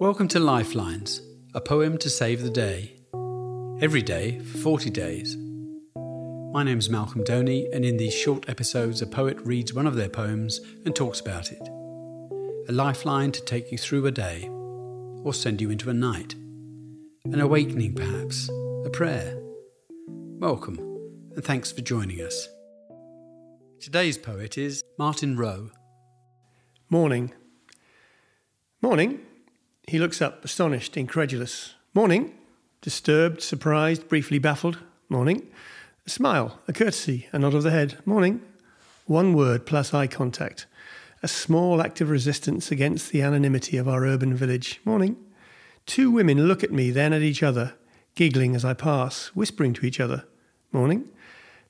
Welcome to Lifelines, a poem to save the day. Every day for 40 days. My name's Malcolm Doney, and in these short episodes, a poet reads one of their poems and talks about it. A lifeline to take you through a day, or send you into a night. An awakening, perhaps, a prayer. Welcome, and thanks for joining us. Today's poet is Martin Wroe. Morning. Morning. He looks up, astonished, incredulous. Morning. Disturbed, surprised, briefly baffled. Morning. A smile, a courtesy, a nod of the head. Morning. One word plus eye contact. A small act of resistance against the anonymity of our urban village. Morning. Two women look at me, then at each other, giggling as I pass, whispering to each other. Morning.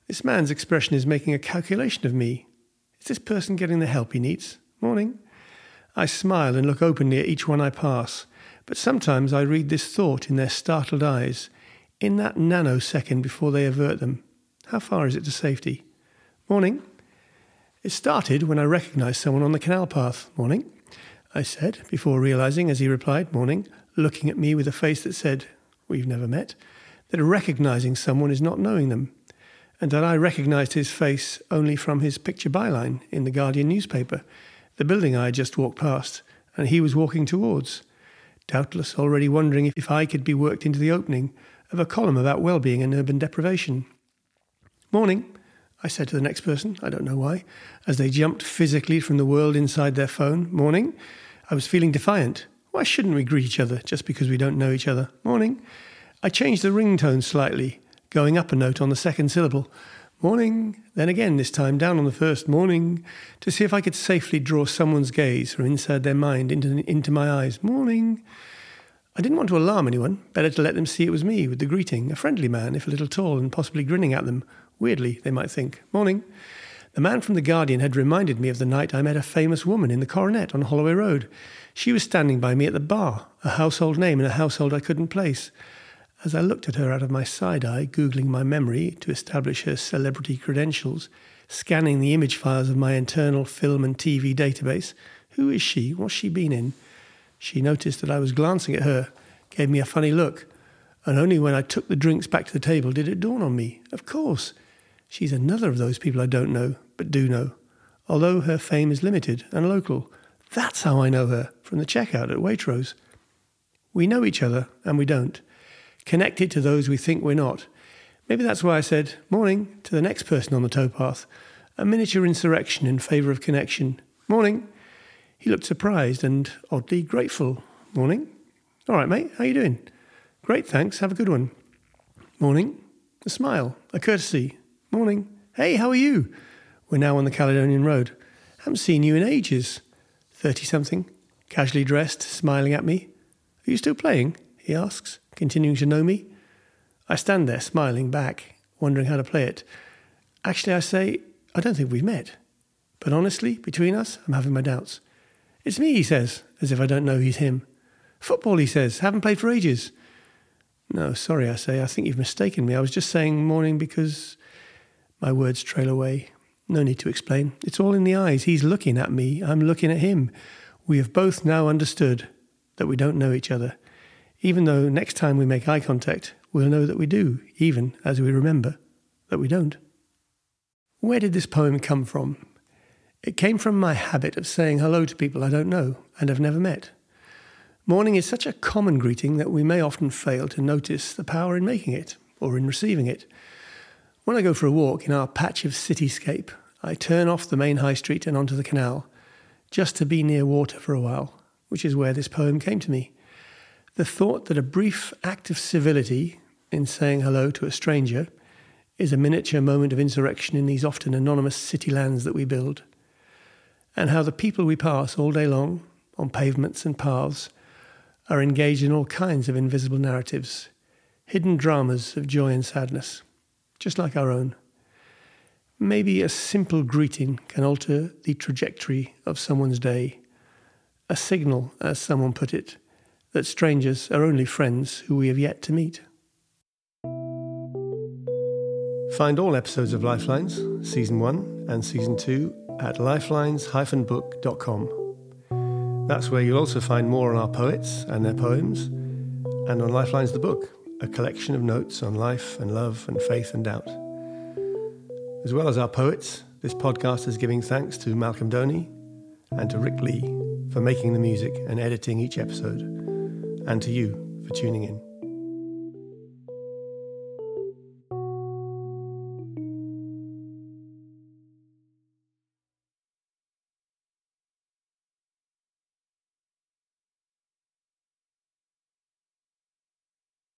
This man's expression is making a calculation of me. Is this person getting the help he needs? Morning. I smile and look openly at each one I pass, but sometimes I read this thought in their startled eyes, in that nanosecond before they avert them. How far is it to safety? Morning. It started when I recognized someone on the canal path. Morning. I said, before realizing, as he replied, Morning, looking at me with a face that said, We've never met, that recognizing someone is not knowing them, and that I recognized his face only from his picture byline in the Guardian newspaper the building I had just walked past, and he was walking towards, doubtless already wondering if I could be worked into the opening of a column about well-being and urban deprivation. Morning, I said to the next person, I don't know why, as they jumped physically from the world inside their phone. Morning. I was feeling defiant. Why shouldn't we greet each other just because we don't know each other? Morning. I changed the ringtone slightly, going up a note on the second syllable. Morning. Then again, this time down on the first morning, to see if I could safely draw someone's gaze from inside their mind into, into my eyes. Morning. I didn't want to alarm anyone. Better to let them see it was me with the greeting, a friendly man, if a little tall, and possibly grinning at them. Weirdly, they might think. Morning. The man from The Guardian had reminded me of the night I met a famous woman in the Coronet on Holloway Road. She was standing by me at the bar, a household name in a household I couldn't place. As I looked at her out of my side eye, Googling my memory to establish her celebrity credentials, scanning the image files of my internal film and TV database, who is she? What's she been in? She noticed that I was glancing at her, gave me a funny look, and only when I took the drinks back to the table did it dawn on me. Of course, she's another of those people I don't know, but do know, although her fame is limited and local. That's how I know her, from the checkout at Waitrose. We know each other, and we don't connected to those we think we're not. Maybe that's why I said morning to the next person on the towpath, a miniature insurrection in favour of connection. Morning. He looked surprised and oddly grateful. Morning. All right, mate, how you doing? Great, thanks. Have a good one. Morning. A smile, a courtesy. Morning. Hey, how are you? We're now on the Caledonian Road. Haven't seen you in ages. Thirty something, casually dressed, smiling at me. Are you still playing? he asks continuing to know me. I stand there smiling back, wondering how to play it. Actually, I say, I don't think we've met. But honestly, between us, I'm having my doubts. It's me, he says, as if I don't know he's him. Football, he says, haven't played for ages. No, sorry, I say, I think you've mistaken me. I was just saying morning because my words trail away. No need to explain. It's all in the eyes. He's looking at me, I'm looking at him. We have both now understood that we don't know each other even though next time we make eye contact, we'll know that we do, even as we remember that we don't. Where did this poem come from? It came from my habit of saying hello to people I don't know and have never met. Morning is such a common greeting that we may often fail to notice the power in making it or in receiving it. When I go for a walk in our patch of cityscape, I turn off the main high street and onto the canal, just to be near water for a while, which is where this poem came to me. The thought that a brief act of civility in saying hello to a stranger is a miniature moment of insurrection in these often anonymous city lands that we build, and how the people we pass all day long on pavements and paths are engaged in all kinds of invisible narratives, hidden dramas of joy and sadness, just like our own. Maybe a simple greeting can alter the trajectory of someone's day, a signal, as someone put it that strangers are only friends who we have yet to meet. Find all episodes of Lifelines, Season 1 and Season 2, at lifelines-book.com. That's where you'll also find more on our poets and their poems, and on Lifelines the book, a collection of notes on life and love and faith and doubt. As well as our poets, this podcast is giving thanks to Malcolm Doney and to Rick Lee for making the music and editing each episode, and to you for tuning in.